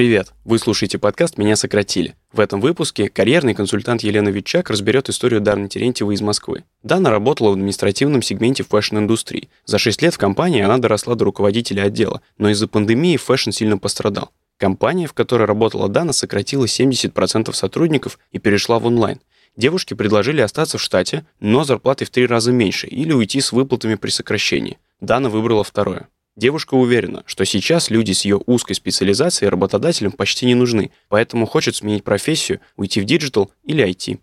Привет! Вы слушаете подкаст «Меня сократили». В этом выпуске карьерный консультант Елена Витчак разберет историю Даны Терентьевой из Москвы. Дана работала в административном сегменте фэшн-индустрии. За 6 лет в компании она доросла до руководителя отдела, но из-за пандемии фэшн сильно пострадал. Компания, в которой работала Дана, сократила 70% сотрудников и перешла в онлайн. Девушке предложили остаться в штате, но зарплатой в три раза меньше, или уйти с выплатами при сокращении. Дана выбрала второе. Девушка уверена, что сейчас люди с ее узкой специализацией работодателям почти не нужны, поэтому хочет сменить профессию, уйти в digital или IT.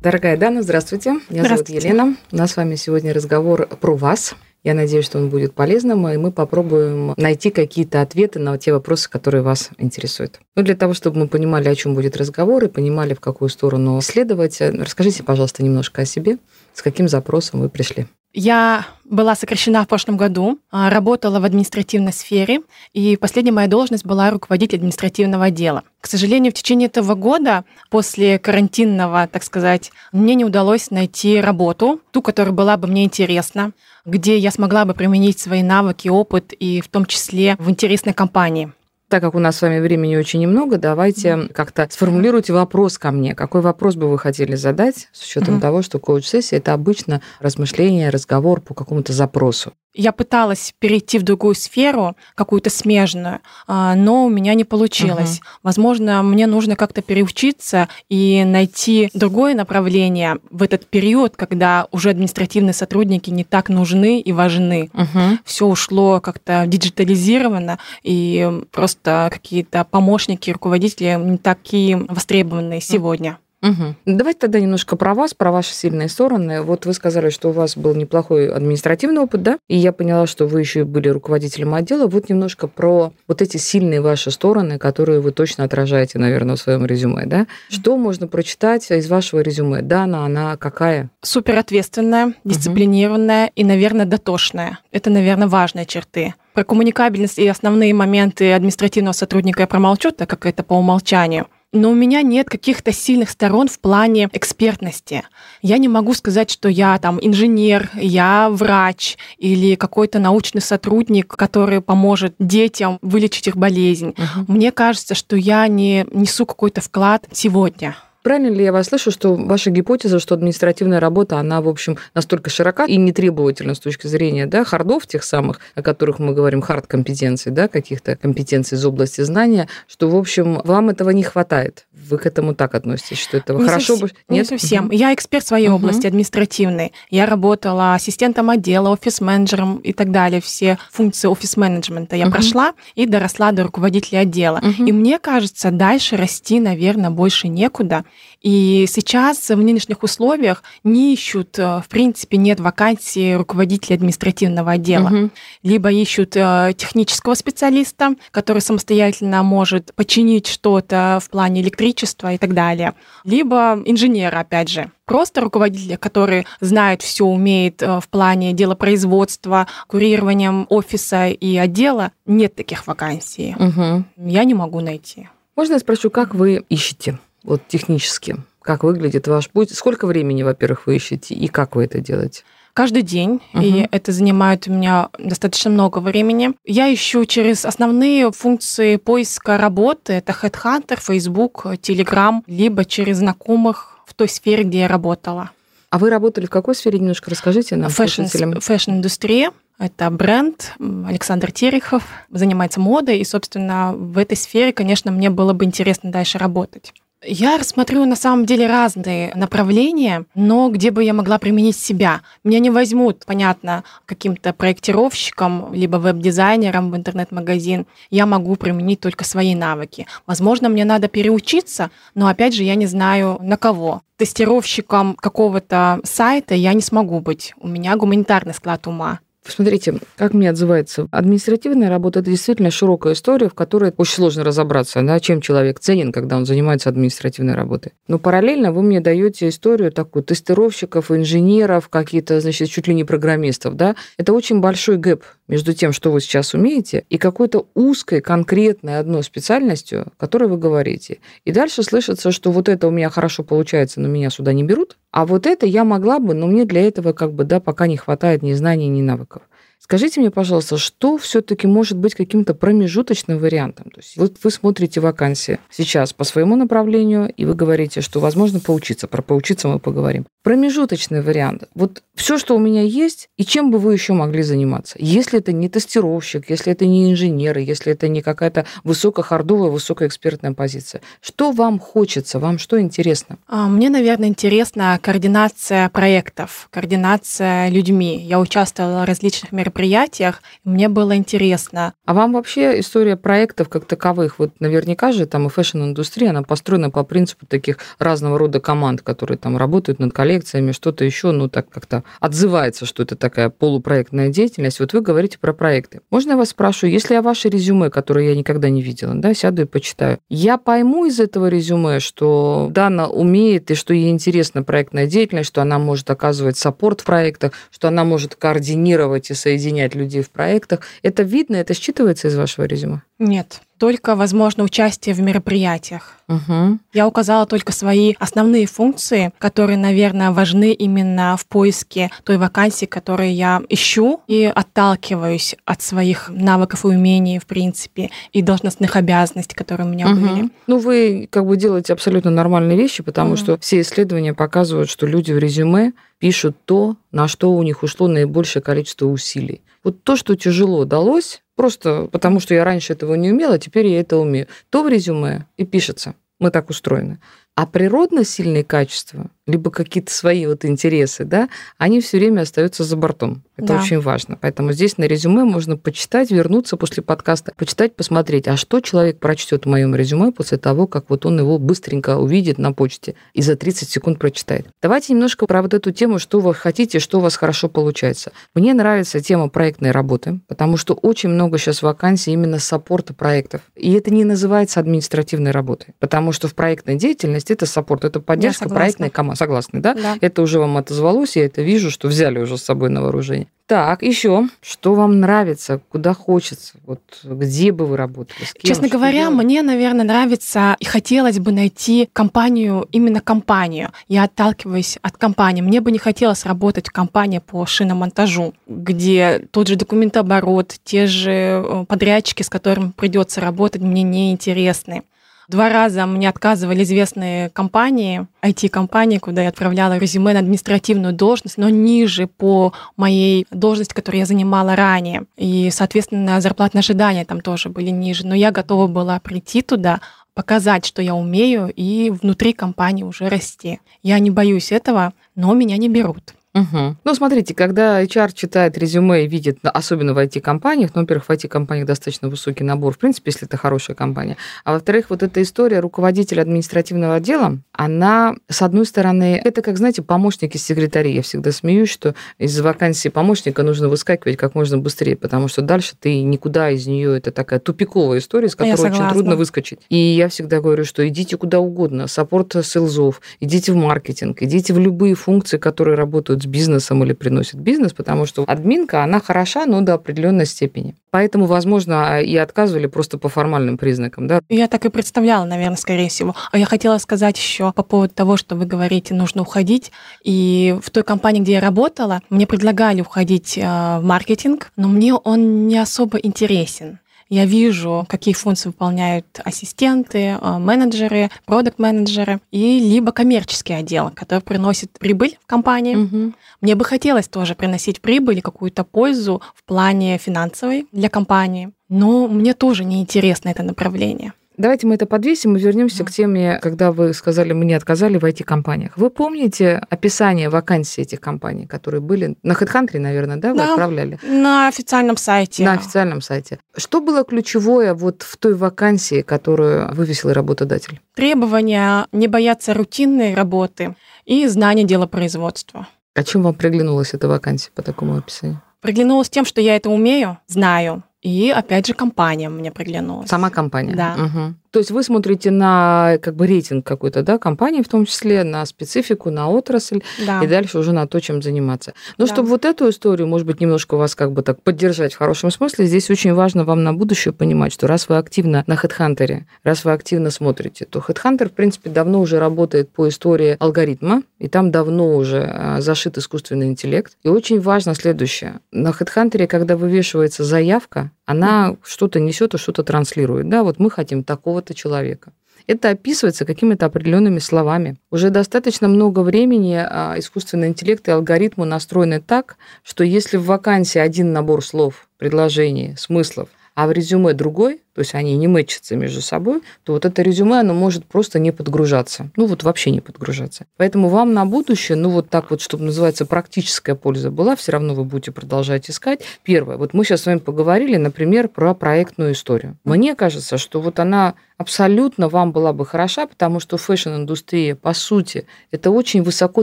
Дорогая Дана, здравствуйте. Меня зовут Елена. У нас с вами сегодня разговор про вас. Я надеюсь, что он будет полезным, и мы попробуем найти какие-то ответы на те вопросы, которые вас интересуют. Ну, для того, чтобы мы понимали, о чем будет разговор, и понимали, в какую сторону следовать, расскажите, пожалуйста, немножко о себе, с каким запросом вы пришли. Я была сокращена в прошлом году, а, работала в административной сфере, и последняя моя должность была руководитель административного отдела. К сожалению, в течение этого года, после карантинного, так сказать, мне не удалось найти работу, ту, которая была бы мне интересна, где я смогла бы применить свои навыки, опыт, и в том числе в интересной компании так как у нас с вами времени очень немного, давайте как-то сформулируйте вопрос ко мне. Какой вопрос бы вы хотели задать, с учетом mm-hmm. того, что коуч-сессия это обычно размышление, разговор по какому-то запросу? Я пыталась перейти в другую сферу, какую-то смежную, а, но у меня не получилось. Угу. Возможно, мне нужно как-то переучиться и найти другое направление в этот период, когда уже административные сотрудники не так нужны и важны. Угу. Все ушло как-то диджитализировано, и просто какие-то помощники, руководители не такие востребованные сегодня. Угу. Давайте тогда немножко про вас, про ваши сильные стороны. Вот вы сказали, что у вас был неплохой административный опыт, да? И я поняла, что вы еще и были руководителем отдела. Вот немножко про вот эти сильные ваши стороны, которые вы точно отражаете, наверное, в своем резюме, да? Что можно прочитать из вашего резюме? Дана, она какая? Супер ответственная, дисциплинированная угу. и, наверное, дотошная. Это, наверное, важные черты. Про коммуникабельность и основные моменты административного сотрудника я промолчу, так как это по умолчанию но у меня нет каких-то сильных сторон в плане экспертности. Я не могу сказать, что я там инженер, я врач или какой-то научный сотрудник, который поможет детям вылечить их болезнь. Угу. Мне кажется, что я не несу какой-то вклад сегодня. Правильно ли я вас слышу, что ваша гипотеза, что административная работа, она, в общем, настолько широка и нетребовательна с точки зрения да, хардов тех самых, о которых мы говорим, хард-компетенций, да, каких-то компетенций из области знания, что, в общем, вам этого не хватает? Вы к этому так относитесь, что этого не хорошо бы... Нет? Не совсем. Я эксперт своей угу. области административной. Я работала ассистентом отдела, офис-менеджером и так далее. Все функции офис-менеджмента я угу. прошла и доросла до руководителя отдела. Угу. И мне кажется, дальше расти, наверное, больше некуда. И сейчас в нынешних условиях не ищут, э, в принципе, нет вакансии руководителя административного отдела. Угу. Либо ищут э, технического специалиста, который самостоятельно может починить что-то в плане электричества и так далее. Либо инженера, опять же. Просто руководителя, который знает все, умеет э, в плане делопроизводства, курированием офиса и отдела, нет таких вакансий. Угу. Я не могу найти. Можно я спрошу, как вы ищете? Вот технически? Как выглядит ваш путь? Сколько времени, во-первых, вы ищете и как вы это делаете? каждый день, uh-huh. и это занимает у меня достаточно много времени. Я ищу через основные функции поиска работы. Это Headhunter, Facebook, Telegram, либо через знакомых в той сфере, где я работала. А вы работали в какой сфере? Немножко расскажите нам. Фэшн-индустрия. Это бренд Александр Терехов, занимается модой, и, собственно, в этой сфере, конечно, мне было бы интересно дальше работать. Я рассмотрю на самом деле разные направления, но где бы я могла применить себя. Меня не возьмут, понятно, каким-то проектировщиком, либо веб-дизайнером в интернет-магазин. Я могу применить только свои навыки. Возможно, мне надо переучиться, но опять же я не знаю на кого. Тестировщиком какого-то сайта я не смогу быть. У меня гуманитарный склад ума. Смотрите, как мне отзывается. Административная работа – это действительно широкая история, в которой очень сложно разобраться, да, чем человек ценен, когда он занимается административной работой. Но параллельно вы мне даете историю такую тестировщиков, инженеров, какие-то, значит, чуть ли не программистов. Да? Это очень большой гэп между тем, что вы сейчас умеете, и какой-то узкой, конкретной одной специальностью, о которой вы говорите. И дальше слышится, что вот это у меня хорошо получается, но меня сюда не берут, А вот это я могла бы, но мне для этого как бы, да, пока не хватает ни знаний, ни навыков. Скажите мне, пожалуйста, что все-таки может быть каким-то промежуточным вариантом? То есть вот вы смотрите вакансии сейчас по своему направлению, и вы говорите, что возможно поучиться. Про поучиться мы поговорим. Промежуточный вариант. Вот все, что у меня есть, и чем бы вы еще могли заниматься? Если это не тестировщик, если это не инженер, если это не какая-то высокохардовая, высокоэкспертная позиция. Что вам хочется? Вам что интересно? А, мне, наверное, интересна координация проектов, координация людьми. Я участвовала в различных мероприятиях мероприятиях. Мне было интересно. А вам вообще история проектов как таковых, вот наверняка же там и фэшн-индустрия, она построена по принципу таких разного рода команд, которые там работают над коллекциями, что-то еще, ну так как-то отзывается, что это такая полупроектная деятельность. Вот вы говорите про проекты. Можно я вас спрошу, если я ваше резюме, которое я никогда не видела, да, сяду и почитаю, я пойму из этого резюме, что Дана умеет и что ей интересна проектная деятельность, что она может оказывать support в проектах, что она может координировать и соединять соединять людей в проектах. Это видно, это считывается из вашего резюме? Нет, только, возможно, участие в мероприятиях. Угу. Я указала только свои основные функции, которые, наверное, важны именно в поиске той вакансии, которую я ищу, и отталкиваюсь от своих навыков и умений, в принципе, и должностных обязанностей, которые у меня угу. были. Ну, вы как бы делаете абсолютно нормальные вещи, потому угу. что все исследования показывают, что люди в резюме пишут то, на что у них ушло наибольшее количество усилий. Вот то, что тяжело далось, просто потому что я раньше этого не умела, теперь я это умею, то в резюме и пишется. Мы так устроены. А природно сильные качества, либо какие-то свои вот интересы, да, они все время остаются за бортом. Это да. очень важно. Поэтому здесь на резюме можно почитать, вернуться после подкаста, почитать, посмотреть, а что человек прочтет в моем резюме после того, как вот он его быстренько увидит на почте и за 30 секунд прочитает. Давайте немножко про вот эту тему, что вы хотите, что у вас хорошо получается. Мне нравится тема проектной работы, потому что очень много сейчас вакансий именно саппорта проектов. И это не называется административной работой, потому что в проектной деятельности это саппорт, это поддержка проектной команды. Согласны, да? да? Это уже вам отозвалось, я это вижу, что взяли уже с собой на вооружение. Так, еще, что вам нравится, куда хочется, вот где бы вы работали? Кем, Честно говоря, делать? мне, наверное, нравится и хотелось бы найти компанию, именно компанию. Я отталкиваюсь от компании. Мне бы не хотелось работать в компании по шиномонтажу, где тот же документооборот, те же э, подрядчики, с которыми придется работать, мне не интересны. Два раза мне отказывали известные компании, IT-компании, куда я отправляла резюме на административную должность, но ниже по моей должности, которую я занимала ранее. И, соответственно, зарплатные ожидания там тоже были ниже. Но я готова была прийти туда, показать, что я умею, и внутри компании уже расти. Я не боюсь этого, но меня не берут. Угу. Ну, смотрите, когда HR читает резюме и видит, особенно в IT-компаниях, ну, во-первых, в IT-компаниях достаточно высокий набор, в принципе, если это хорошая компания, а во-вторых, вот эта история руководителя административного отдела, она, с одной стороны, это, как, знаете, помощники секретарей. Я всегда смеюсь, что из вакансии помощника нужно выскакивать как можно быстрее, потому что дальше ты никуда из нее, это такая тупиковая история, с которой очень трудно выскочить. И я всегда говорю, что идите куда угодно, саппорт селзов, идите в маркетинг, идите в любые функции, которые работают с бизнесом или приносит бизнес, потому что админка, она хороша, но до определенной степени. Поэтому, возможно, и отказывали просто по формальным признакам. Да? Я так и представляла, наверное, скорее всего. А я хотела сказать еще по поводу того, что вы говорите, нужно уходить. И в той компании, где я работала, мне предлагали уходить э, в маркетинг, но мне он не особо интересен. Я вижу, какие функции выполняют ассистенты, э, менеджеры, продукт-менеджеры и либо коммерческий отдел, который приносит прибыль в компании. Угу. Мне бы хотелось тоже приносить прибыль и какую-то пользу в плане финансовой для компании, но мне тоже не интересно это направление. Давайте мы это подвесим и вернемся к теме, когда вы сказали, мы не отказали в IT-компаниях. Вы помните описание вакансий этих компаний, которые были на HeadHunter, наверное, да, вы да, отправляли? На официальном сайте. На официальном сайте. Что было ключевое вот в той вакансии, которую вывесил работодатель? Требования не бояться рутинной работы и знания дела производства. А чем вам приглянулась эта вакансия по такому описанию? Приглянулась тем, что я это умею, знаю, и опять же компания мне приглянулась. Сама компания? Да. Угу. То есть вы смотрите на как бы рейтинг какой-то, да, компании в том числе, на специфику, на отрасль, да. и дальше уже на то, чем заниматься. Но да. чтобы вот эту историю, может быть, немножко вас как бы так поддержать в хорошем смысле, здесь очень важно вам на будущее понимать, что раз вы активно на HeadHunter, раз вы активно смотрите, то HeadHunter, в принципе, давно уже работает по истории алгоритма, и там давно уже а, зашит искусственный интеллект. И очень важно следующее. На HeadHunter, когда вывешивается заявка, она что-то несет и что-то транслирует. Да, вот мы хотим такого-то человека. Это описывается какими-то определенными словами. Уже достаточно много времени а, искусственный интеллект и алгоритмы настроены так, что если в вакансии один набор слов, предложений, смыслов, а в резюме другой, то есть они не мэчатся между собой, то вот это резюме, оно может просто не подгружаться. Ну вот вообще не подгружаться. Поэтому вам на будущее, ну вот так вот, чтобы называется практическая польза была, все равно вы будете продолжать искать. Первое, вот мы сейчас с вами поговорили, например, про проектную историю. Мне кажется, что вот она абсолютно вам была бы хороша, потому что фэшн-индустрия, по сути, это очень высоко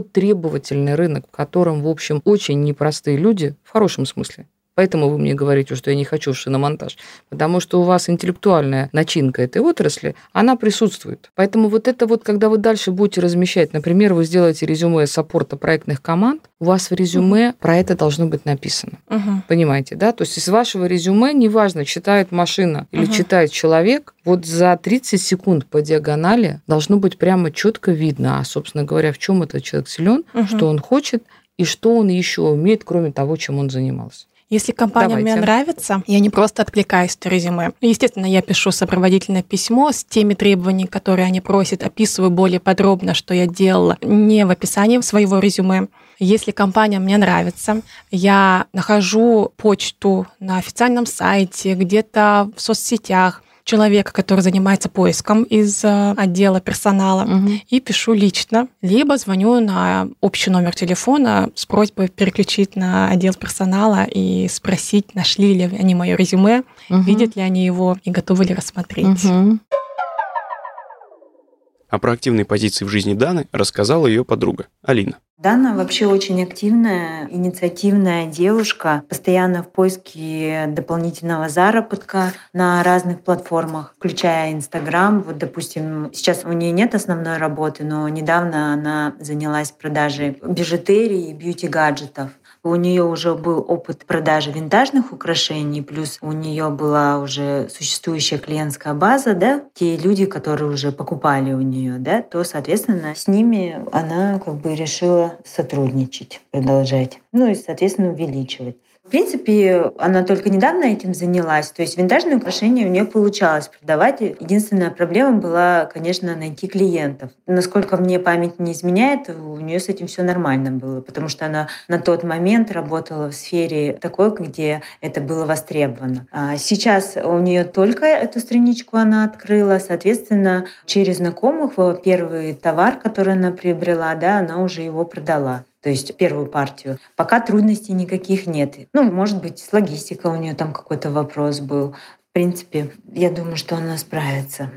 требовательный рынок, в котором, в общем, очень непростые люди, в хорошем смысле, Поэтому вы мне говорите, что я не хочу в шиномонтаж. Потому что у вас интеллектуальная начинка этой отрасли, она присутствует. Поэтому вот это вот, когда вы дальше будете размещать, например, вы сделаете резюме саппорта проектных команд, у вас в резюме угу. про это должно быть написано. Угу. Понимаете, да? То есть из вашего резюме, неважно, читает машина или угу. читает человек, вот за 30 секунд по диагонали должно быть прямо четко видно, а, собственно говоря, в чем этот человек силен, угу. что он хочет и что он еще умеет, кроме того, чем он занимался. Если компания Давайте. мне нравится, я не просто откликаюсь на резюме. Естественно, я пишу сопроводительное письмо с теми требованиями, которые они просят, описываю более подробно, что я делала, не в описании своего резюме. Если компания мне нравится, я нахожу почту на официальном сайте, где-то в соцсетях, человека, который занимается поиском из э, отдела персонала, угу. и пишу лично, либо звоню на общий номер телефона с просьбой переключить на отдел персонала и спросить, нашли ли они мое резюме, угу. видят ли они его и готовы ли рассмотреть. Угу. О проактивной позиции в жизни Даны рассказала ее подруга Алина. Дана вообще очень активная, инициативная девушка, постоянно в поиске дополнительного заработка на разных платформах, включая Инстаграм. Вот, допустим, сейчас у нее нет основной работы, но недавно она занялась продажей бижутерии и бьюти-гаджетов. У нее уже был опыт продажи винтажных украшений, плюс у нее была уже существующая клиентская база, да, те люди, которые уже покупали у нее, да, то, соответственно, с ними она как бы решила сотрудничать, продолжать, ну и, соответственно, увеличивать. Принципе, она только недавно этим занялась. То есть винтажные украшения у нее получалось продавать. Единственная проблема была, конечно, найти клиентов. Насколько мне память не изменяет, у нее с этим все нормально было, потому что она на тот момент работала в сфере такой, где это было востребовано. А сейчас у нее только эту страничку она открыла, соответственно, через знакомых первый товар, который она приобрела, да, она уже его продала то есть первую партию. Пока трудностей никаких нет. Ну, может быть, с логистикой у нее там какой-то вопрос был. В принципе, я думаю, что она справится.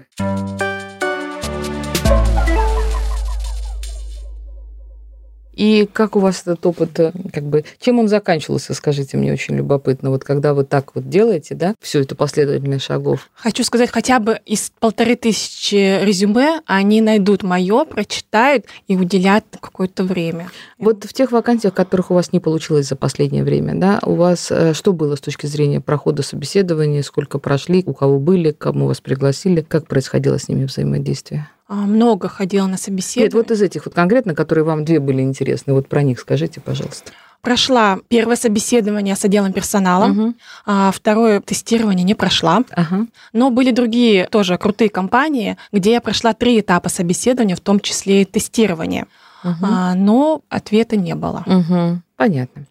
И как у вас этот опыт, э, как бы, чем он заканчивался, скажите мне, очень любопытно. Вот когда вы так вот делаете, да, все это последовательность шагов. Хочу сказать, хотя бы из полторы тысячи резюме они найдут мое, прочитают и уделят какое-то время. Вот в тех вакансиях, которых у вас не получилось за последнее время, да, у вас э, что было с точки зрения прохода собеседования, сколько прошли, у кого были, кому вас пригласили, как происходило с ними взаимодействие? А, много ходила на собеседование. Нет, вот из этих вот конкретно, которые вам две были интересны, вот про них скажите, пожалуйста. Прошла первое собеседование с отделом персонала, угу. а второе тестирование не прошла. Ага. Но были другие тоже крутые компании, где я прошла три этапа собеседования, в том числе и тестирование. Угу. А, но ответа не было. Угу. Понятно.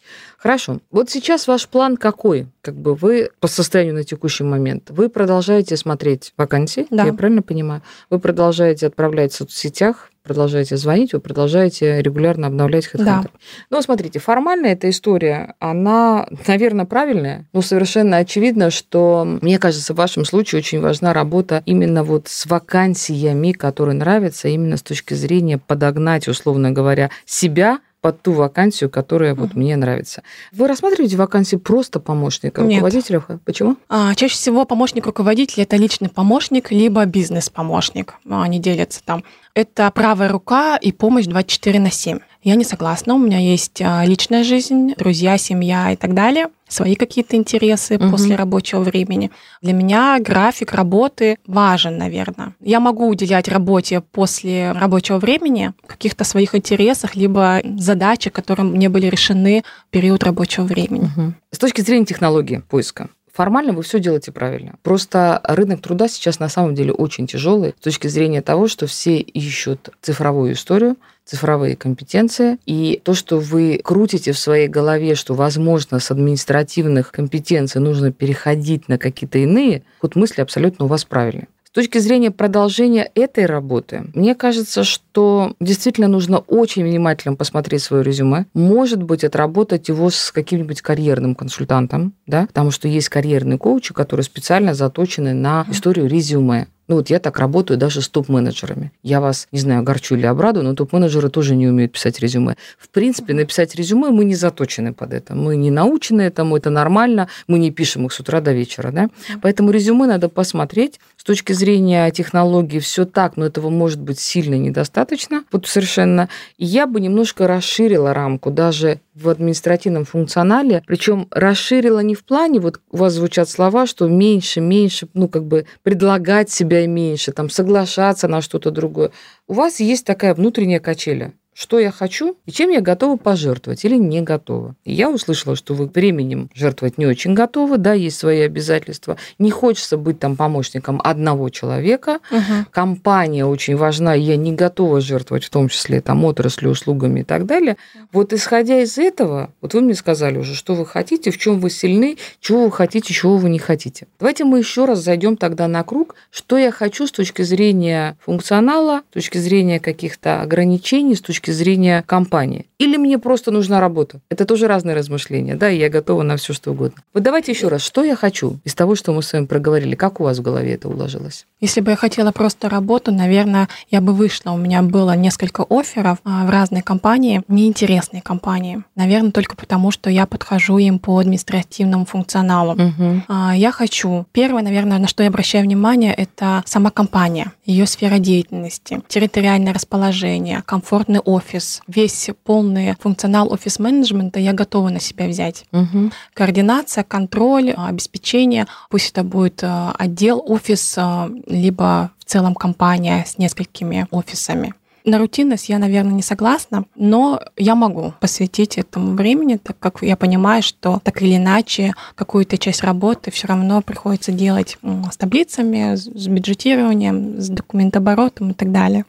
Хорошо. Вот сейчас ваш план какой? Как бы вы по состоянию на текущий момент, вы продолжаете смотреть вакансии, да. я правильно понимаю? Вы продолжаете отправлять в соцсетях, продолжаете звонить, вы продолжаете регулярно обновлять HeadHunter. Да. Ну, смотрите, формально эта история, она, наверное, правильная, но совершенно очевидно, что, мне кажется, в вашем случае очень важна работа именно вот с вакансиями, которые нравятся, именно с точки зрения подогнать, условно говоря, себя под ту вакансию, которая вот мне нравится. Вы рассматриваете вакансии просто помощника Нет. руководителя? Почему? А, чаще всего помощник руководителя это личный помощник, либо бизнес-помощник. А, Они делятся там. Это правая рука и помощь 24 на 7. Я не согласна. У меня есть а, личная жизнь, друзья, семья и так далее. Свои какие-то интересы Мгм. после рабочего времени. Для меня график работы важен, наверное. Я могу уделять работе после рабочего времени каких-то своих интересах, либо задачи, которые мне были решены в период рабочего времени. Мгм. С точки зрения технологии поиска, формально вы все делаете правильно. Просто рынок труда сейчас на самом деле очень тяжелый с точки зрения того, что все ищут цифровую историю, цифровые компетенции. И то, что вы крутите в своей голове, что, возможно, с административных компетенций нужно переходить на какие-то иные, ход мысли абсолютно у вас правильный. С точки зрения продолжения этой работы, мне кажется, что действительно нужно очень внимательно посмотреть свое резюме. Может быть, отработать его с каким-нибудь карьерным консультантом, да, потому что есть карьерные коучи, которые специально заточены на историю резюме. Ну вот я так работаю даже с топ-менеджерами. Я вас, не знаю, огорчу или обрадую, но топ-менеджеры тоже не умеют писать резюме. В принципе, написать резюме мы не заточены под это. Мы не научены этому, это нормально. Мы не пишем их с утра до вечера. Да? Поэтому резюме надо посмотреть. С точки зрения технологий все так, но этого может быть сильно недостаточно. Вот совершенно. И я бы немножко расширила рамку даже в административном функционале, причем расширила не в плане, вот у вас звучат слова, что меньше, меньше, ну как бы предлагать себя меньше, там соглашаться на что-то другое. У вас есть такая внутренняя качеля что я хочу и чем я готова пожертвовать или не готова. И я услышала, что вы временем жертвовать не очень готовы, да, есть свои обязательства. Не хочется быть там помощником одного человека. Мгм. Компания очень важна, и я не готова жертвовать в том числе там отраслью, услугами и так далее. Вот исходя из этого, вот вы мне сказали уже, что вы хотите, в чем вы сильны, чего вы хотите, чего вы не хотите. Давайте мы еще раз зайдем тогда на круг, что я хочу с точки зрения функционала, с точки зрения каких-то ограничений, с точки зрения компании. Или мне просто нужна работа. Это тоже разные размышления, да, и я готова на все что угодно. Вот давайте еще раз, что я хочу из того, что мы с вами проговорили, как у вас в голове это уложилось? Если бы я хотела просто работу, наверное, я бы вышла. У меня было несколько офферов а, в разные компании, неинтересные компании. Наверное, только потому, что я подхожу им по административному функционалу. Угу. А, Я хочу. Первое, наверное, на что я обращаю внимание, это сама компания, ее сфера деятельности, территориальное расположение, комфортный офис, весь полный функционал офис-менеджмента я готова на себя взять. Угу. Координация, контроль, обеспечение. Пусть это будет а, отдел, офис, а, либо в целом компания с несколькими офисами. На рутинность я, наверное, не согласна, но я могу посвятить этому времени, так как я понимаю, что так или иначе какую-то часть работы все равно приходится делать с таблицами, с бюджетированием, с документооборотом и так далее.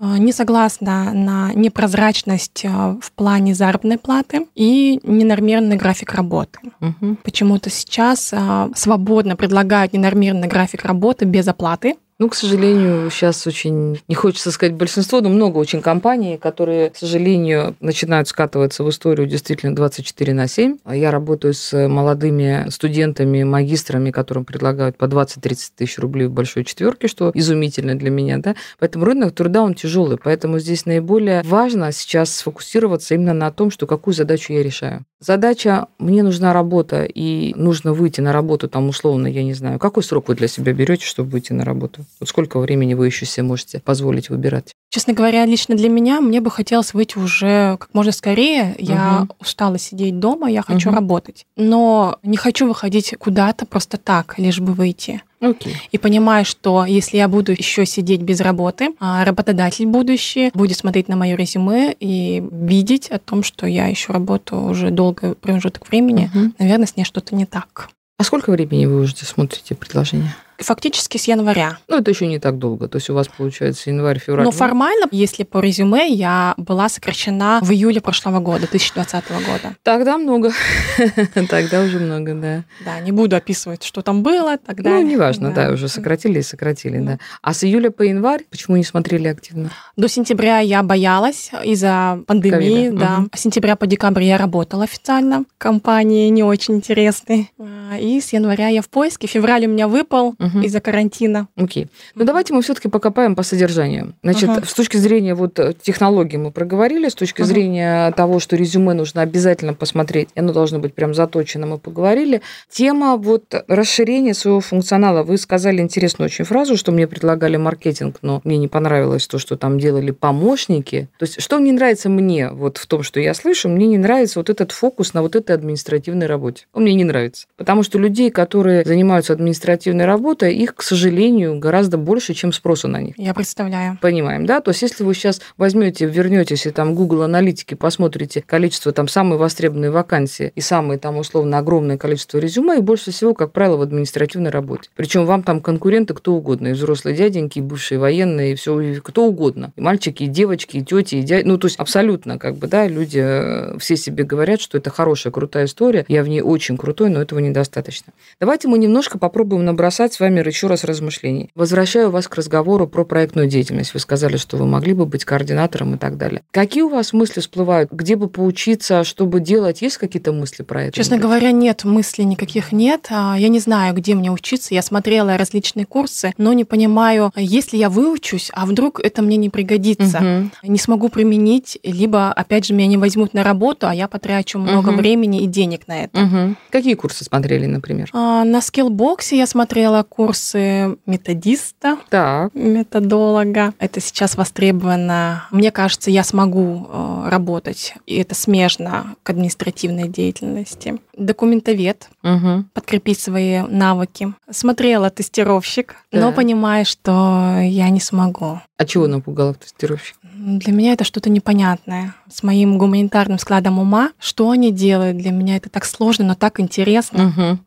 А, Не согласна на непрозрачность а, в плане заработной платы и ненормированный график работы. Угу. Почему-то сейчас а, свободно предлагают ненормированный график работы без оплаты. Ну, к сожалению, сейчас очень, не хочется сказать большинство, но много очень компаний, которые, к сожалению, начинают скатываться в историю действительно 24 на 7. А Я работаю с молодыми студентами, магистрами, которым предлагают по 20-30 тысяч рублей в большой четверке, что изумительно для меня, да. Поэтому рынок труда, он тяжелый, поэтому здесь наиболее важно сейчас сфокусироваться именно на том, что какую задачу я решаю. Задача «мне нужна работа» и нужно выйти на работу там условно, я не знаю, какой срок вы для себя берете, чтобы выйти на работу? Вот сколько времени вы еще себе можете позволить выбирать? Честно говоря, лично для меня мне бы хотелось выйти уже как можно скорее. Я Мгм. устала сидеть дома, я хочу Мгм. работать. Но не хочу выходить куда-то просто так, лишь бы выйти. Окей. И понимаю, что если я буду еще сидеть без работы, а работодатель будущий будет смотреть на мое резюме и видеть о том, что я еще работаю уже долгий промежуток времени, Мгм. наверное, с ней что-то не так. А сколько времени вы уже смотрите предложения? Фактически с января. Ну, это еще не так долго. То есть у вас получается январь, февраль. Но формально, если по резюме, я была сокращена в июле прошлого года, 2020 года. Тогда много. Тогда уже много, да. Да, не буду описывать, что там было, так Ну, неважно, да, уже сократили и сократили, да. А с июля по январь почему не смотрели активно? До сентября я боялась из-за пандемии, да. С сентября по декабрь я работала официально компании не очень интересной. А, и с января я в поиске. Февраль у меня выпал угу. Из-за карантина. Окей. Ну, давайте мы все-таки покопаем по содержанию. Значит, угу. с точки зрения вот э, технологий мы проговорили, с точки угу. зрения того, что резюме нужно обязательно посмотреть, оно должно быть прям заточено, мы поговорили. Тема вот расширения своего функционала. Вы сказали интересную очень фразу, что мне предлагали маркетинг, но мне не понравилось то, что там делали помощники. То есть, что не нравится мне вот в том, что я слышу, мне не нравится вот этот фокус на вот этой административной работе. Он мне не нравится. Потому что людей, которые занимаются административной работой, их, к сожалению, гораздо больше, чем спроса на них. Я представляю. Понимаем, да? То есть, если вы сейчас возьмете, вернетесь и там Google аналитики, посмотрите количество там самые востребованные вакансии и самые там условно огромное количество резюме, и больше всего, как правило, в административной работе. Причем вам там конкуренты кто угодно, и взрослые дяденьки, и бывшие военные, и все, и кто угодно. И мальчики, и девочки, и тети, и дяди. Ну, то есть абсолютно, как бы, да, люди э, все себе говорят, что это хорошая, крутая история. Я в ней очень крутой, но этого недостаточно. Давайте мы немножко попробуем набросать с вами еще раз размышлений. Возвращаю вас к разговору про проектную деятельность. Вы сказали, что вы могли бы быть координатором и так далее. Какие у вас мысли всплывают? Где бы поучиться, чтобы делать? Есть какие-то мысли про это? Честно говоря, нет, мыслей никаких нет. А, я не знаю, где мне учиться. Я смотрела различные курсы, но не понимаю, если я выучусь, а вдруг это мне не пригодится. Угу. Не смогу применить, либо, опять же, меня не возьмут на работу, а я потрачу много угу. времени и денег на это. Угу. Какие курсы смотрели, например? А, на скиллбоксе я смотрела курсы методиста, так. методолога. Это сейчас востребовано. Мне кажется, я смогу э, работать, и это смежно к административной деятельности. Документовед, угу. подкрепить свои навыки. Смотрела тестировщик, да. но понимаю, что я не смогу. А чего напугала тестировщик? Для меня это что-то непонятное. С моим гуманитарным складом ума, что они делают, для меня это так сложно, но так интересно. Угу.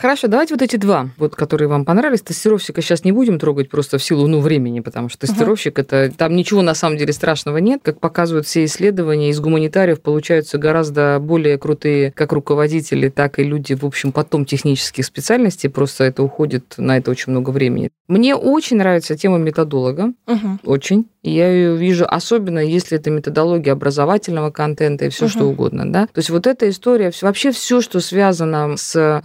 Хорошо, давайте вот эти два, вот, которые вам понравились. Тестировщика сейчас не будем трогать просто в силу ну, времени, потому что тестировщик uh-huh. это там ничего на самом деле страшного нет. Как показывают все исследования, из гуманитариев получаются гораздо более крутые как руководители, так и люди, в общем, потом технических специальностей. Просто это уходит на это очень много времени. Мне очень нравится тема методолога. Uh-huh. Очень. Я ее вижу, особенно если это методология образовательного контента и все uh-huh. что угодно. Да? То есть вот эта история, вообще все, что связано с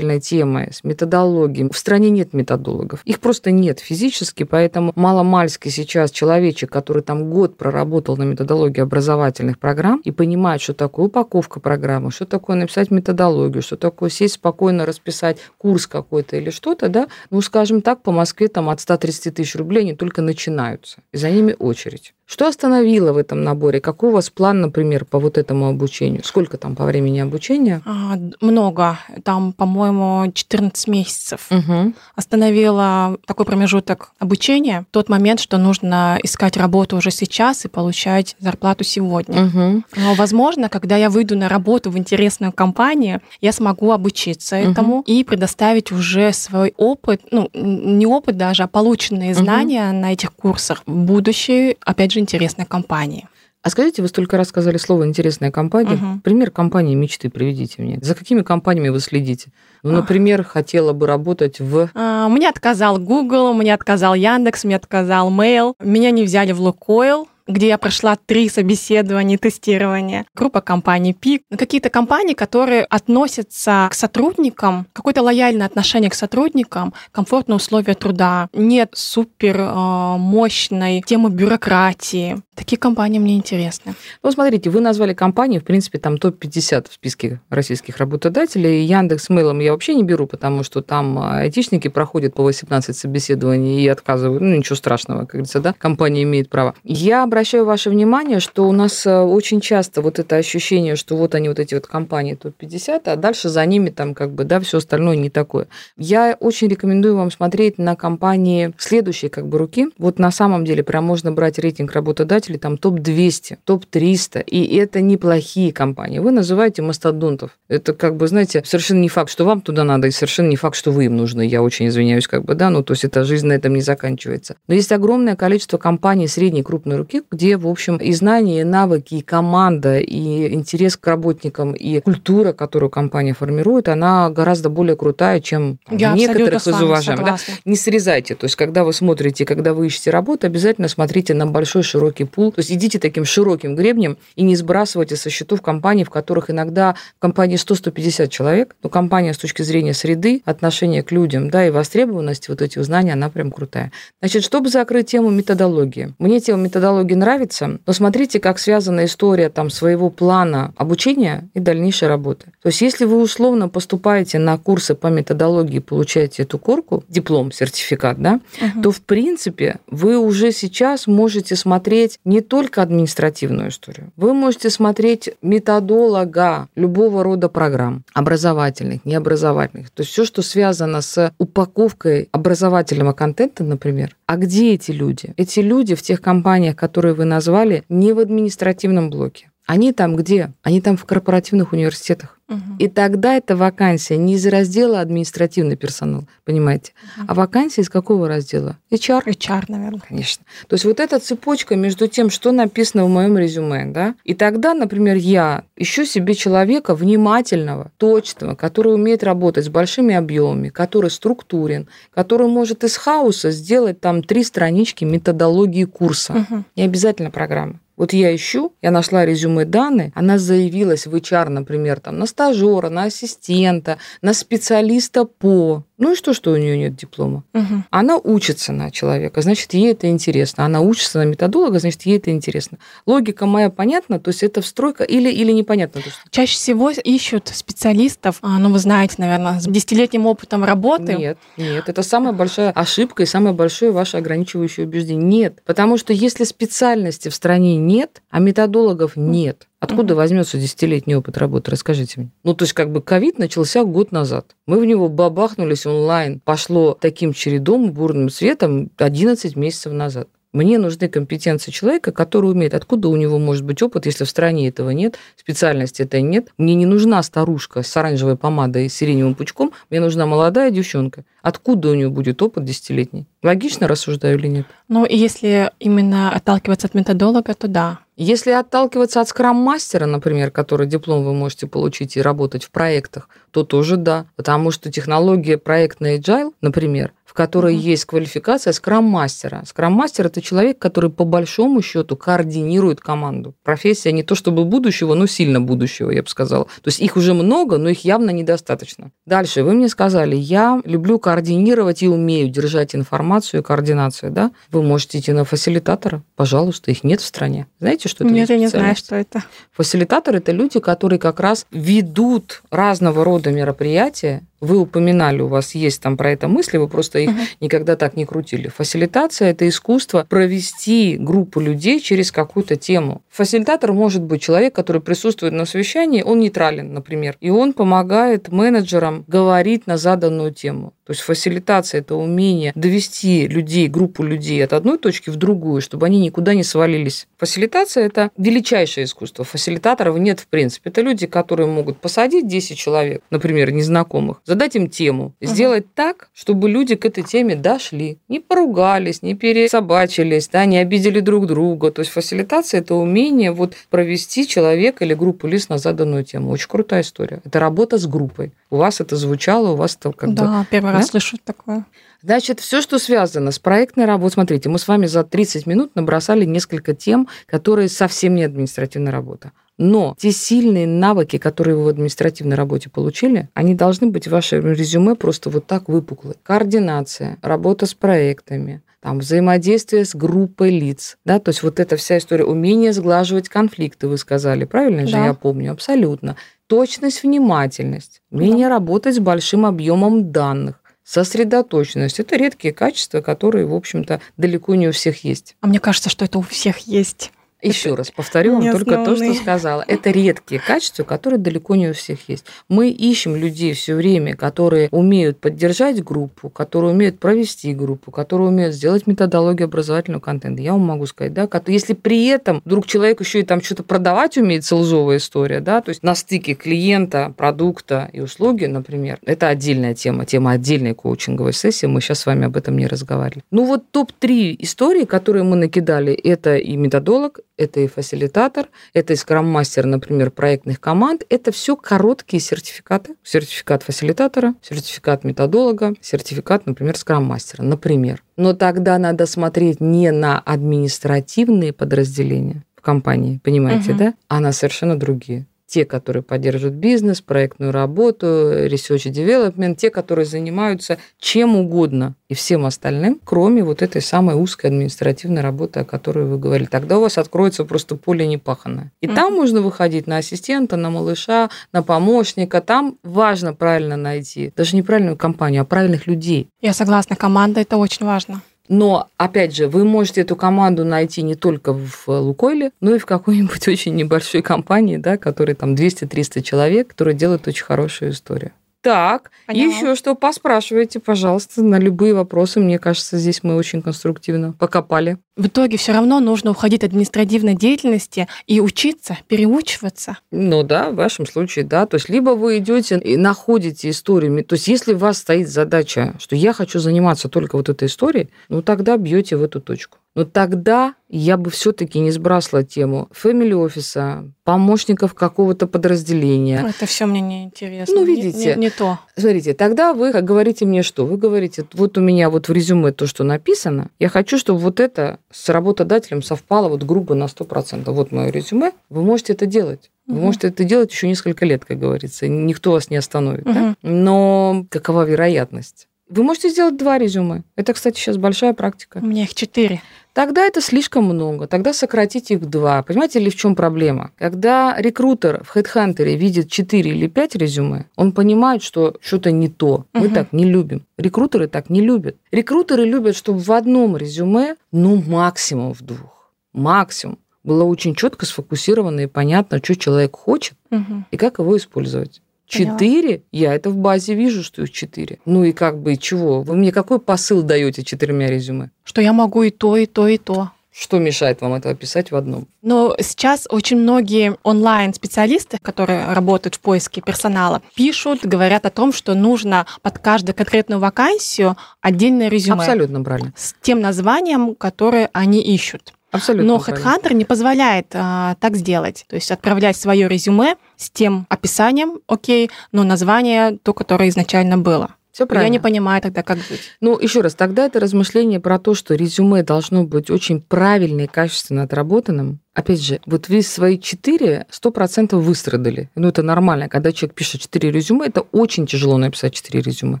образовательной темой, с методологией. В стране нет методологов. Их просто нет физически, поэтому маломальский сейчас человечек, который там год проработал на методологии образовательных программ и понимает, что такое упаковка программы, что такое написать методологию, что такое сесть спокойно расписать курс какой-то или что-то, да, ну, скажем так, по Москве там от 130 тысяч рублей они только начинаются за ними очередь. Что остановило в этом наборе? Какой у вас план, например, по вот этому обучению? Сколько там по времени обучения? А, много. Там, по-моему, 14 месяцев. Угу. Остановила такой промежуток обучения. Тот момент, что нужно искать работу уже сейчас и получать зарплату сегодня. Угу. Но, возможно, когда я выйду на работу в интересную компанию, я смогу обучиться угу. этому и предоставить уже свой опыт, ну, не опыт даже, а полученные знания угу. на этих курсах в будущей, опять же, интересной компании. А скажите, вы столько раз сказали слово «интересная компания». Угу. Пример компании мечты приведите мне. За какими компаниями вы следите? Ну, например, хотела бы работать в... А, мне отказал Google, мне отказал Яндекс, мне отказал Mail. Меня не взяли в Лукойл где я прошла три собеседования, тестирования. Группа компаний ПИК. Какие-то компании, которые относятся к сотрудникам, какое-то лояльное отношение к сотрудникам, комфортные условия труда. Нет супер э, мощной темы бюрократии. Такие компании мне интересны. Ну, смотрите, вы назвали компании, в принципе, там топ-50 в списке российских работодателей. Яндекс Мейлом я вообще не беру, потому что там айтишники проходят по 18 собеседований и отказывают. Ну, ничего страшного, как говорится, да, компания имеет право. Я обращаю ваше внимание, что у нас э, очень часто вот это ощущение, что вот они, вот эти вот компании топ-50, а дальше за ними там как бы, да, все остальное не такое. Я очень рекомендую вам смотреть на компании следующей как бы руки. Вот на самом деле прям можно брать рейтинг работодателей, там топ-200, топ-300, и это неплохие компании. Вы называете мастодонтов. Это как бы, знаете, совершенно не факт, что вам туда надо, и совершенно не факт, что вы им нужны. Я очень извиняюсь, как бы, да, ну, то есть эта жизнь на этом не заканчивается. Но есть огромное количество компаний средней крупной руки, коллектив, где, в общем, и знания, и навыки, и команда, и интерес к работникам, и культура, которую компания формирует, она гораздо более крутая, чем Я некоторых из уважаемых. Да? Не срезайте. То есть, когда вы смотрите, когда вы ищете работу, обязательно смотрите на большой широкий пул. То есть, идите таким широким гребнем и не сбрасывайте со счетов компаний, в которых иногда в компании 100-150 человек, но компания с точки зрения среды, отношения к людям, да, и востребованности вот этих знаний, она прям крутая. Значит, чтобы закрыть тему методологии. Мне тема методологии нравится, но смотрите, как связана история там своего плана обучения и дальнейшей работы. То есть, если вы условно поступаете на курсы по методологии, получаете эту корку, диплом, сертификат, да, угу. то в принципе вы уже сейчас можете смотреть не только административную историю, вы можете смотреть методолога любого рода программ, образовательных, необразовательных. То есть все, что связано с упаковкой образовательного контента, например. А где эти люди? Эти люди в тех компаниях, которые вы назвали, не в административном блоке. Они там где? Они там в корпоративных университетах. И тогда эта вакансия не из раздела административный персонал, понимаете, угу. а вакансия из какого раздела? HR? HR, наверное. Конечно. То есть вот эта цепочка между тем, что написано в моем резюме, да, и тогда, например, я ищу себе человека внимательного, точного, который умеет работать с большими объемами, который структурен, который может из хаоса сделать там три странички методологии курса. Угу. Не обязательно программы. Вот я ищу, я нашла резюме данные, она заявилась в HR, например, там, на стажера, на ассистента, на специалиста по ну и что, что у нее нет диплома? Угу. Она учится на человека, значит, ей это интересно. Она учится на методолога, значит, ей это интересно. Логика моя понятна, то есть это встройка или, или непонятно? Что... Чаще всего ищут специалистов, а, ну, вы знаете, наверное, с десятилетним опытом работы. Нет, нет, это самая большая ошибка и самое большое ваше ограничивающее убеждение. Нет, потому что если специальности в стране нет, а методологов нет, Откуда возьмется десятилетний опыт работы? Расскажите мне. Ну, то есть, как бы ковид начался год назад. Мы в него бабахнулись онлайн. Пошло таким чередом, бурным светом 11 месяцев назад. Мне нужны компетенции человека, который умеет. Откуда у него может быть опыт, если в стране этого нет, специальности это нет? Мне не нужна старушка с оранжевой помадой и сиреневым пучком, мне нужна молодая девчонка. Откуда у нее будет опыт десятилетний? Логично рассуждаю или нет? Ну, если именно отталкиваться от методолога, то да. Если отталкиваться от скрам-мастера, например, который диплом вы можете получить и работать в проектах, то тоже да. Потому что технология проектная agile, например, в которой mm-hmm. есть квалификация скрам-мастера. Скрам-мастер – это человек, который по большому счету координирует команду. Профессия не то чтобы будущего, но сильно будущего, я бы сказала. То есть их уже много, но их явно недостаточно. Дальше вы мне сказали, я люблю координировать и умею держать информацию и координацию. Да? Вы можете идти на фасилитатора, пожалуйста, их нет в стране. Знаете, что это? Нет, я не знаю, что это. Фасилитаторы – это люди, которые как раз ведут разного рода мероприятия, вы упоминали, у вас есть там про это мысли, вы просто их никогда так не крутили. Фасилитация – это искусство провести группу людей через какую-то тему. Фасилитатор может быть человек, который присутствует на совещании, он нейтрален, например, и он помогает менеджерам говорить на заданную тему. То есть фасилитация – это умение довести людей, группу людей от одной точки в другую, чтобы они никуда не свалились. Фасилитация – это величайшее искусство. Фасилитаторов нет в принципе. Это люди, которые могут посадить 10 человек, например, незнакомых, задать им тему, uh-huh. сделать так, чтобы люди к этой теме дошли, не поругались, не пересобачились, да, не обидели друг друга. То есть фасилитация – это умение вот провести человека или группу лиц на заданную тему. Очень крутая история. Это работа с группой. У вас это звучало, у вас это как да, бы... Первый раз слышу такое. Значит, все, что связано с проектной работой, смотрите, мы с вами за 30 минут набросали несколько тем, которые совсем не административная работа. Но те сильные навыки, которые вы в административной работе получили, они должны быть в вашем резюме просто вот так выпуклы. Координация, работа с проектами, там, взаимодействие с группой лиц, да, то есть вот эта вся история, умение сглаживать конфликты, вы сказали, правильно же я помню, абсолютно. Точность, внимательность, умение да. работать с большим объемом данных, сосредоточенность. Это редкие качества, которые, в общем-то, далеко не у всех есть. А мне кажется, что это у всех есть. Еще раз повторю вам только то, что сказала. Это редкие качества, которые далеко не у всех есть. Мы ищем людей все время, которые умеют поддержать группу, которые умеют провести группу, которые умеют сделать методологию образовательного контента. Я вам могу сказать, да, если при этом вдруг человек еще и там что-то продавать умеет, целзовая история, да, то есть на стыке клиента, продукта и услуги, например, это отдельная тема, тема отдельной коучинговой сессии, мы сейчас с вами об этом не разговаривали. Ну вот топ-3 истории, которые мы накидали, это и методолог, это и фасилитатор, это и скрам-мастер, например, проектных команд. Это все короткие сертификаты. Сертификат фасилитатора, сертификат методолога, сертификат, например, скрам-мастера, например. Но тогда надо смотреть не на административные подразделения в компании, понимаете, угу. да, а на совершенно другие те, которые поддерживают бизнес, проектную работу, research development, те, которые занимаются чем угодно и всем остальным, кроме вот этой самой узкой административной работы, о которой вы говорили. Тогда у вас откроется просто поле непаханное. И mm-hmm. там можно выходить на ассистента, на малыша, на помощника. Там важно правильно найти даже не правильную компанию, а правильных людей. Я согласна, команда это очень важно. Но, опять же, вы можете эту команду найти не только в Лукойле, но и в какой-нибудь очень небольшой компании, да, которой там 200-300 человек, которые делают очень хорошую историю. Так, Поняла. еще что, поспрашивайте, пожалуйста, на любые вопросы. Мне кажется, здесь мы очень конструктивно покопали. В итоге все равно нужно уходить от административной деятельности и учиться, переучиваться. Ну да, в вашем случае, да. То есть либо вы идете и находите историями. То есть если у вас стоит задача, что я хочу заниматься только вот этой историей, ну тогда бьете в эту точку. Но тогда я бы все-таки не сбрасывала тему фэмили офиса, помощников какого-то подразделения. Это все мне не интересно. Ну, видите. Не, не, не то. Смотрите, тогда вы говорите мне что? Вы говорите, вот у меня вот в резюме то, что написано, я хочу, чтобы вот это с работодателем совпало вот грубо на 100%. Вот мое резюме, вы можете это делать. Вы угу. можете это делать еще несколько лет, как говорится. Никто вас не остановит. Угу. Да? Но какова вероятность? Вы можете сделать два резюме. Это, кстати, сейчас большая практика. У меня их четыре. Тогда это слишком много. Тогда сократите их два. Понимаете ли, в чем проблема? Когда рекрутер в HeadHunter видит 4 или 5 резюме, он понимает, что что-то не то. Мы угу. так не любим. Рекрутеры так не любят. Рекрутеры любят, чтобы в одном резюме, ну, максимум в двух. Максимум было очень четко сфокусировано и понятно, что человек хочет угу. и как его использовать. Четыре? Я это в базе вижу, что их четыре. Ну и как бы чего? Вы мне какой посыл даете четырьмя резюме? Что я могу и то, и то, и то. Что мешает вам это описать в одном? Но сейчас очень многие онлайн-специалисты, которые работают в поиске персонала, пишут, говорят о том, что нужно под каждую конкретную вакансию отдельное резюме. Абсолютно правильно. С тем названием, которое они ищут. Абсолютно. Но HeadHunter не позволяет а, так сделать. То есть отправлять свое резюме с тем описанием, окей, но название то, которое изначально было. Все правильно. Я не понимаю тогда, как быть. Ну, еще раз, тогда это размышление про то, что резюме должно быть очень правильно и качественно отработанным. Опять же, вот вы свои четыре сто процентов выстрадали. Ну, это нормально. Когда человек пишет четыре резюме, это очень тяжело написать четыре резюме.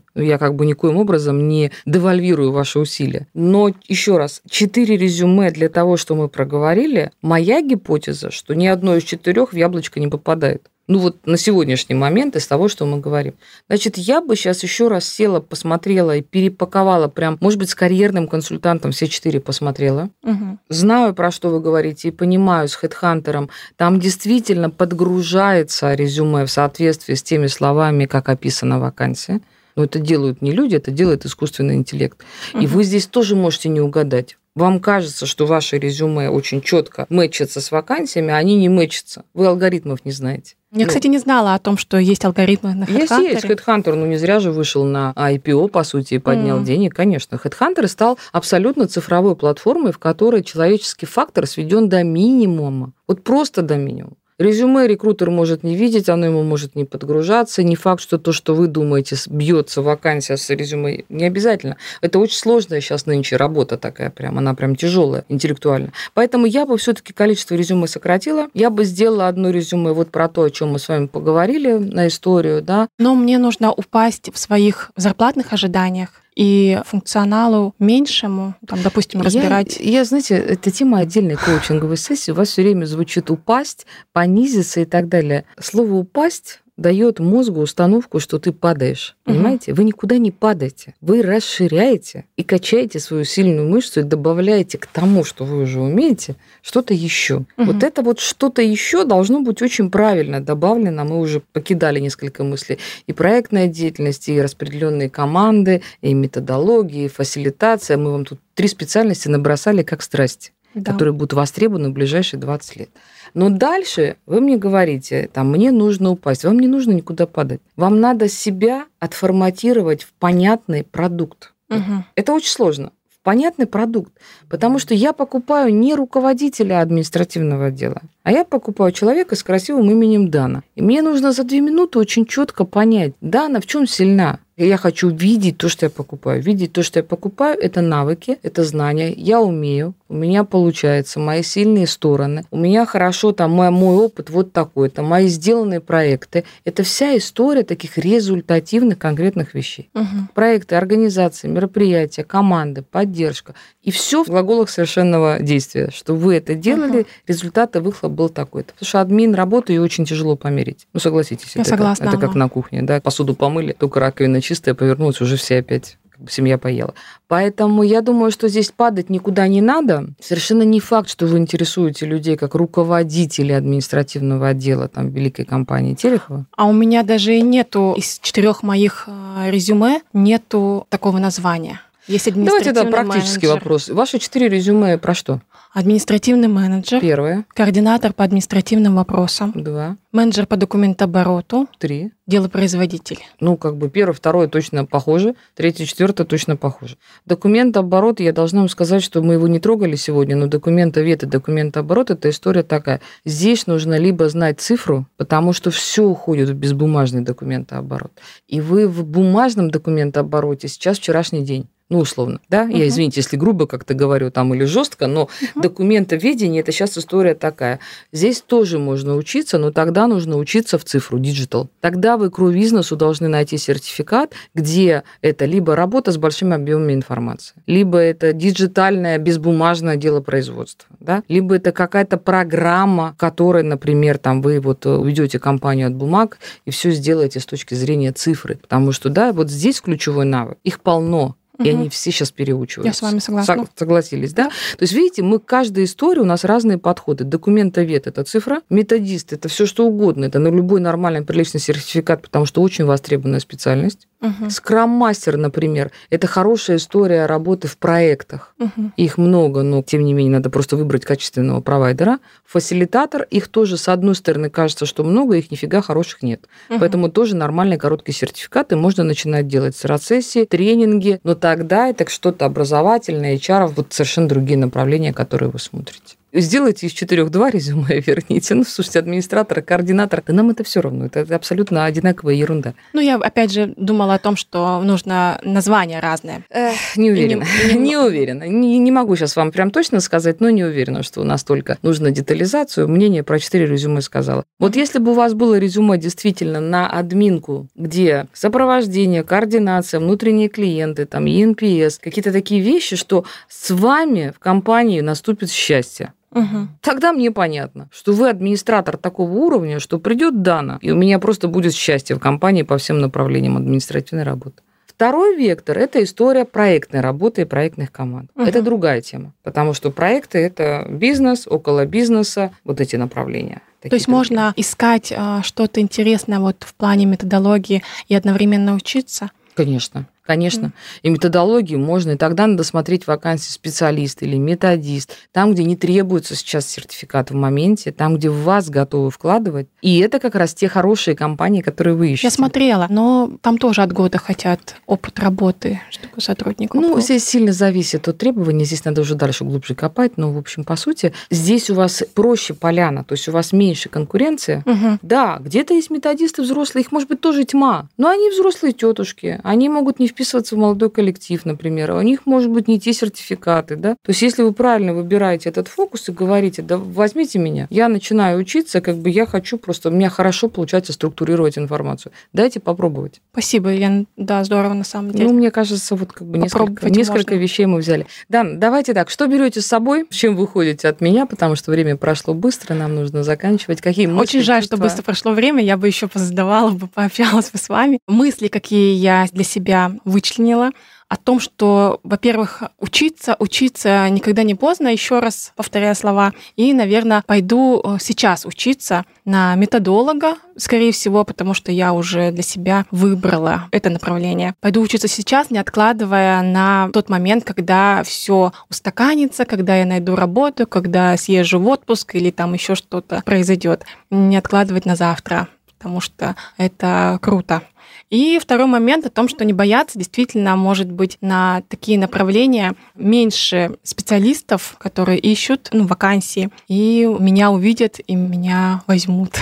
Ну, я как бы никоим образом не девальвирую ваши усилия. Но еще раз, четыре резюме для того, что мы проговорили, моя гипотеза, что ни одно из четырех в яблочко не попадает. Ну вот на сегодняшний момент из того, что мы говорим. Значит, я бы сейчас еще раз села, посмотрела и перепаковала прям, может быть, с карьерным консультантом все четыре посмотрела. Угу. Знаю, про что вы говорите, и понимаю с хедхантером. Там действительно подгружается резюме в соответствии с теми словами, как описана вакансия. Но это делают не люди, это делает искусственный интеллект. Угу. И вы здесь тоже можете не угадать. Вам кажется, что ваше резюме очень четко мэчится с вакансиями, а они не мэчатся. Вы алгоритмов не знаете. Я, ну, кстати, не знала о том, что есть алгоритмы на HeadHunter. Есть, есть. HeadHunter, ну не зря же вышел на IPO, по сути, и поднял mm. денег, конечно. HeadHunter стал абсолютно цифровой платформой, в которой человеческий фактор сведен до минимума. Вот просто до минимума. Резюме рекрутер может не видеть, оно ему может не подгружаться. Не факт, что то, что вы думаете, бьется вакансия с резюме. Не обязательно. Это очень сложная сейчас нынче работа такая прям. Она прям тяжелая интеллектуально. Поэтому я бы все-таки количество резюме сократила. Я бы сделала одно резюме вот про то, о чем мы с вами поговорили на историю, да. Но мне нужно упасть в своих зарплатных ожиданиях и функционалу меньшему, там, допустим, разбирать. Я, я, знаете, эта тема отдельной коучинговой сессии. У вас все время звучит упасть, понизиться и так далее. Слово упасть дает мозгу установку, что ты падаешь. Понимаете? Вы никуда не падаете. Вы расширяете и качаете свою сильную мышцу и добавляете к тому, что вы уже умеете, что-то еще. Вот это вот что-то еще должно быть очень правильно добавлено. Мы уже покидали несколько мыслей. И проектная деятельность, и распределенные команды, и методологии, и фасилитация. Мы вам тут три специальности набросали как страсти, Да. которые будут востребованы в ближайшие 20 лет. Но дальше вы мне говорите, там, мне нужно упасть. Вам не нужно никуда падать. Вам надо себя отформатировать в понятный продукт. Мгм. Это очень сложно. В понятный продукт. Потому что я покупаю не руководителя административного отдела, а я покупаю человека с красивым именем Дана. И мне нужно за две минуты очень четко понять, Дана в чем сильна. И я хочу видеть то, что я покупаю. Видеть то, что я покупаю, это навыки, это знания. Я умею, у меня получается, мои сильные стороны. У меня хорошо, там, мой, мой опыт вот такой, это мои сделанные проекты. Это вся история таких результативных конкретных вещей Мгм. проекты, организации, мероприятия, команды, поддержка. И все в глаголах совершенного действия. Что вы это делали, результат и выхлоп был такой-то. Потому что админ работу ее очень тяжело померить. Ну, согласитесь. Я это, согласна, Как, это как на кухне, да. Посуду помыли, только раковина чистая, повернулась, уже все опять семья поела. Поэтому я думаю, что здесь падать никуда не надо. Совершенно не факт, что вы интересуете людей как руководители административного отдела там, великой компании Терехова. А у меня даже и нету из четырех моих э, резюме нету такого названия. Есть Давайте это административный практический менеджер, вопрос. Ваши четыре резюме про что? административный менеджер, Первое, координатор по административным вопросам, два, менеджер по документообороту, три. делопроизводитель. Ну, как бы первое, второе точно похоже, третье, четвертое точно похоже. Документооборот, я должна вам сказать, что мы его не трогали сегодня, но документовед и документооборот – это история такая. Здесь нужно либо знать цифру, потому что все уходит в безбумажный документооборот. И вы в бумажном документообороте сейчас вчерашний день. Ну, условно, да? Я, Мгм. извините, если грубо как-то говорю там или жестко, но документоведение – это сейчас история такая. Здесь тоже можно учиться, но тогда нужно учиться в цифру, digital. Тогда вы к бизнесу должны найти сертификат, где это либо работа с большими объемами информации, либо это диджитальное безбумажное делопроизводство, да? либо это какая-то программа, которой, например, там вы вот э, уведете компанию от бумаг и все сделаете с точки зрения цифры. Потому что, да, вот здесь ключевой навык. Их полно. И они все сейчас переучиваются. Я с вами согласна. Сог- Согласились, да? То есть, видите, мы к каждой истории, у нас разные подходы. Документовед – это цифра, методист – это все что угодно. Это на любой нормальный приличный сертификат, потому что очень востребованная специальность. Мгм. Скрам-мастер, например, это хорошая история работы в проектах. Мгм. Их много, но тем не менее надо просто выбрать качественного провайдера. Фасилитатор, их тоже, с одной стороны, кажется, что много, их нифига хороших нет. Мгм. Поэтому тоже нормальные короткие сертификаты можно начинать делать с сессии, тренинги, но тогда это что-то образовательное, HR, вот совершенно другие направления, которые вы смотрите. Сделайте из четырех два резюме, верните. Ну, слушайте, администратор, координатор, да нам это все равно. Это абсолютно одинаковая ерунда. Ну, я опять же думала о том, что нужно названия разные. Эх, не уверена. И не- Не, уверена. Не, не могу сейчас вам прям точно сказать, но не уверена, что настолько нужно детализацию. Мнение про четыре резюме сказала. Вот если бы у вас было резюме действительно на админку, где сопровождение, координация, внутренние клиенты, там, ENPS, какие-то такие вещи, что с вами в компании наступит счастье. Мгм. Тогда мне понятно, что вы администратор такого уровня, что придет Дана, и у меня просто будет счастье в компании по всем направлениям административной работы. Второй вектор – это история проектной работы и проектных команд. Мгм. Это другая тема, потому что проекты – это бизнес, около бизнеса, вот эти направления. То есть можно искать а, что-то интересное вот в плане методологии и одновременно учиться. Конечно. Конечно. И методологию можно, и тогда надо смотреть вакансии специалист или методист, там, где не требуется сейчас сертификат в моменте, там, где в вас готовы вкладывать. И это как раз те хорошие компании, которые вы ищете. Я смотрела, но там тоже от года хотят опыт работы, чтобы сотрудник Ну, был. здесь сильно зависит от требований, здесь надо уже дальше глубже копать, но, в общем, по сути, здесь у вас проще поляна, то есть у вас меньше конкуренция. Мгм. Да, где-то есть методисты взрослые, их может быть тоже тьма, но они взрослые тетушки, они могут не вписываться в молодой коллектив, например. У них, может быть, не те сертификаты, да. То есть, если вы правильно выбираете этот фокус и говорите, да возьмите меня, я начинаю учиться, как бы я хочу просто, у меня хорошо получается структурировать информацию. Дайте попробовать. Спасибо, Елена. Да, здорово на самом деле. Ну, мне кажется, вот как бы несколько, несколько вещей мы взяли. Да, давайте так, что берете с собой, с чем вы ходите от меня, потому что время прошло быстро, нам нужно заканчивать. Какие мысли, Очень жаль, чувства? что быстро прошло время, я бы еще позадавала бы, пообщалась бы с вами. Мысли, какие я для себя вычленила о том, что, во-первых, учиться, учиться никогда не поздно, еще раз повторяя слова, и, наверное, пойду э, сейчас учиться на методолога, скорее всего, потому что я уже для себя выбрала это направление. Пойду учиться сейчас, не откладывая на тот момент, когда все устаканится, когда я найду работу, когда съезжу в отпуск или там еще что-то произойдет. Не откладывать на завтра, потому что это круто. И второй момент о том, что не бояться, действительно, может быть, на такие направления меньше специалистов, которые ищут ну, вакансии, и меня увидят, и меня возьмут.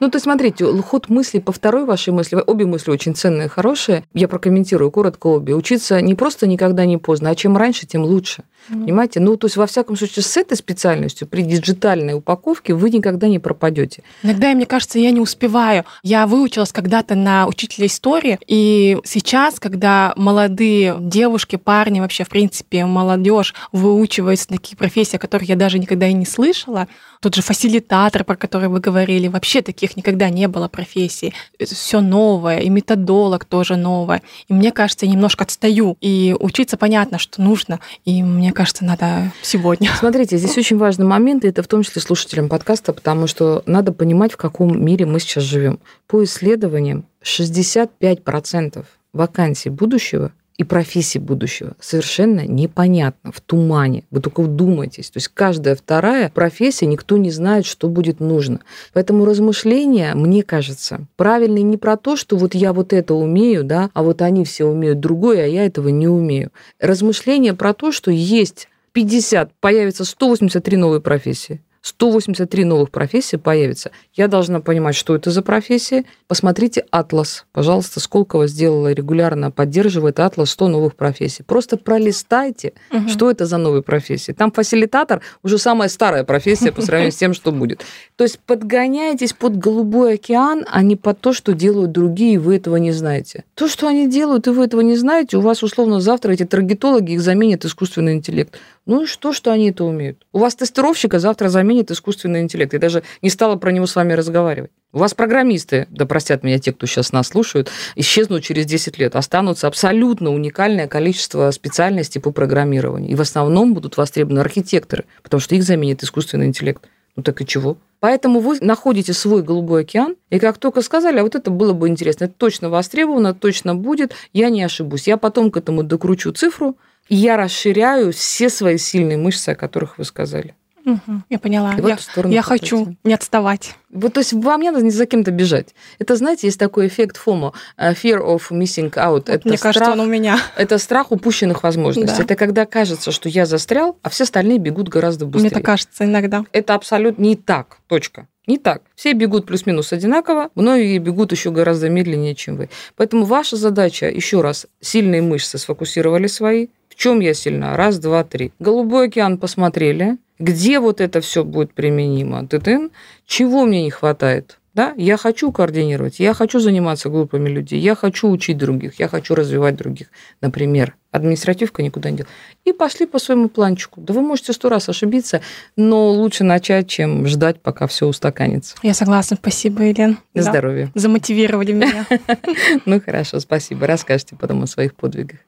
Ну, то смотрите, ход мысли по второй вашей мысли, обе мысли очень ценные, хорошие. Я прокомментирую коротко обе. Учиться не просто никогда не поздно, а чем раньше, тем лучше. Mm. Понимаете? Ну, то есть, во всяком случае, с этой специальностью при диджитальной упаковке вы никогда не пропадете. Иногда, мне кажется, я не успеваю. Я выучилась когда-то на учителя истории, и сейчас, когда молодые девушки, парни, вообще, в принципе, молодежь выучивается на такие профессии, о которых я даже никогда и не слышала, тот же фасилитатор, про который вы говорили, вообще таких никогда не было профессий. Все новое, и методолог тоже новое. И мне кажется, я немножко отстаю. И учиться понятно, что нужно. И мне кажется, надо сегодня. Смотрите, здесь очень важный момент, и это в том числе слушателям подкаста, потому что надо понимать, в каком мире мы сейчас живем. По исследованиям, 65% вакансий будущего и профессий будущего совершенно непонятно, в тумане. Вы только вдумайтесь. То есть каждая вторая профессия, никто не знает, что будет нужно. Поэтому размышления, мне кажется, правильные не про то, что вот я вот это умею, да, а вот они все умеют другое, а я этого не умею. Размышления про то, что есть 50, появится 183 новые профессии. 183 новых профессий появится. Я должна понимать, что это за профессии. Посмотрите атлас. Пожалуйста, Сколково сделала регулярно, поддерживает атлас 100 новых профессий. Просто пролистайте, угу. что это за новые профессии. Там фасилитатор уже самая старая профессия по сравнению с тем, что будет. То есть подгоняйтесь под голубой океан, а не под то, что делают другие, и вы этого не знаете. То, что они делают, и вы этого не знаете, у вас условно завтра эти таргетологи их заменят искусственный интеллект. Ну и что, что они это умеют? У вас тестировщика завтра заменит искусственный интеллект. Я даже не стала про него с вами разговаривать. У вас программисты, да простят меня те, кто сейчас нас слушают, исчезнут через 10 лет. Останутся абсолютно уникальное количество специальностей по программированию. И в основном будут востребованы архитекторы, потому что их заменит искусственный интеллект. Ну так и чего? Поэтому вы находите свой голубой океан, и как только сказали, а вот это было бы интересно, это точно востребовано, точно будет, я не ошибусь. Я потом к этому докручу цифру, я расширяю все свои сильные мышцы, о которых вы сказали. Угу, я поняла. И я, я хочу не отставать. Вот, то есть вам не надо ни за кем-то бежать. Это, знаете, есть такой эффект FOMO, э, fear of missing out. Вот это мне страх, кажется, он у меня. Это страх упущенных возможностей. Да. Это когда кажется, что я застрял, а все остальные бегут гораздо быстрее. Мне так кажется иногда. Это абсолютно не так. Точка. Не так. Все бегут плюс-минус одинаково, многие бегут еще гораздо медленнее, чем вы. Поэтому ваша задача, еще раз, сильные мышцы сфокусировали свои, в чем я сильна? Раз, два, три. Голубой океан посмотрели. Где вот это все будет применимо? Ты-тын. Чего мне не хватает? Да, я хочу координировать, я хочу заниматься группами людей, я хочу учить других, я хочу развивать других. Например, административка никуда не дел. И пошли по своему планчику. Да вы можете сто раз ошибиться, но лучше начать, чем ждать, пока все устаканится. Я согласна. Спасибо, Елен. Да. здоровья. Замотивировали меня. Ну хорошо, спасибо. Расскажите потом о своих подвигах.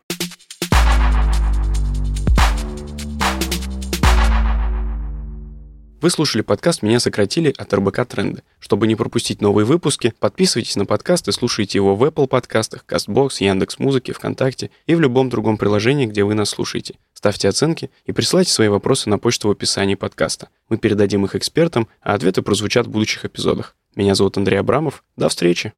Вы слушали подкаст «Меня сократили» от РБК Тренды. Чтобы не пропустить новые выпуски, подписывайтесь на подкаст и слушайте его в Apple подкастах, CastBox, Яндекс.Музыке, ВКонтакте и в любом другом приложении, где вы нас слушаете. Ставьте оценки и присылайте свои вопросы на почту в описании подкаста. Мы передадим их экспертам, а ответы прозвучат в будущих эпизодах. Меня зовут Андрей Абрамов. До встречи!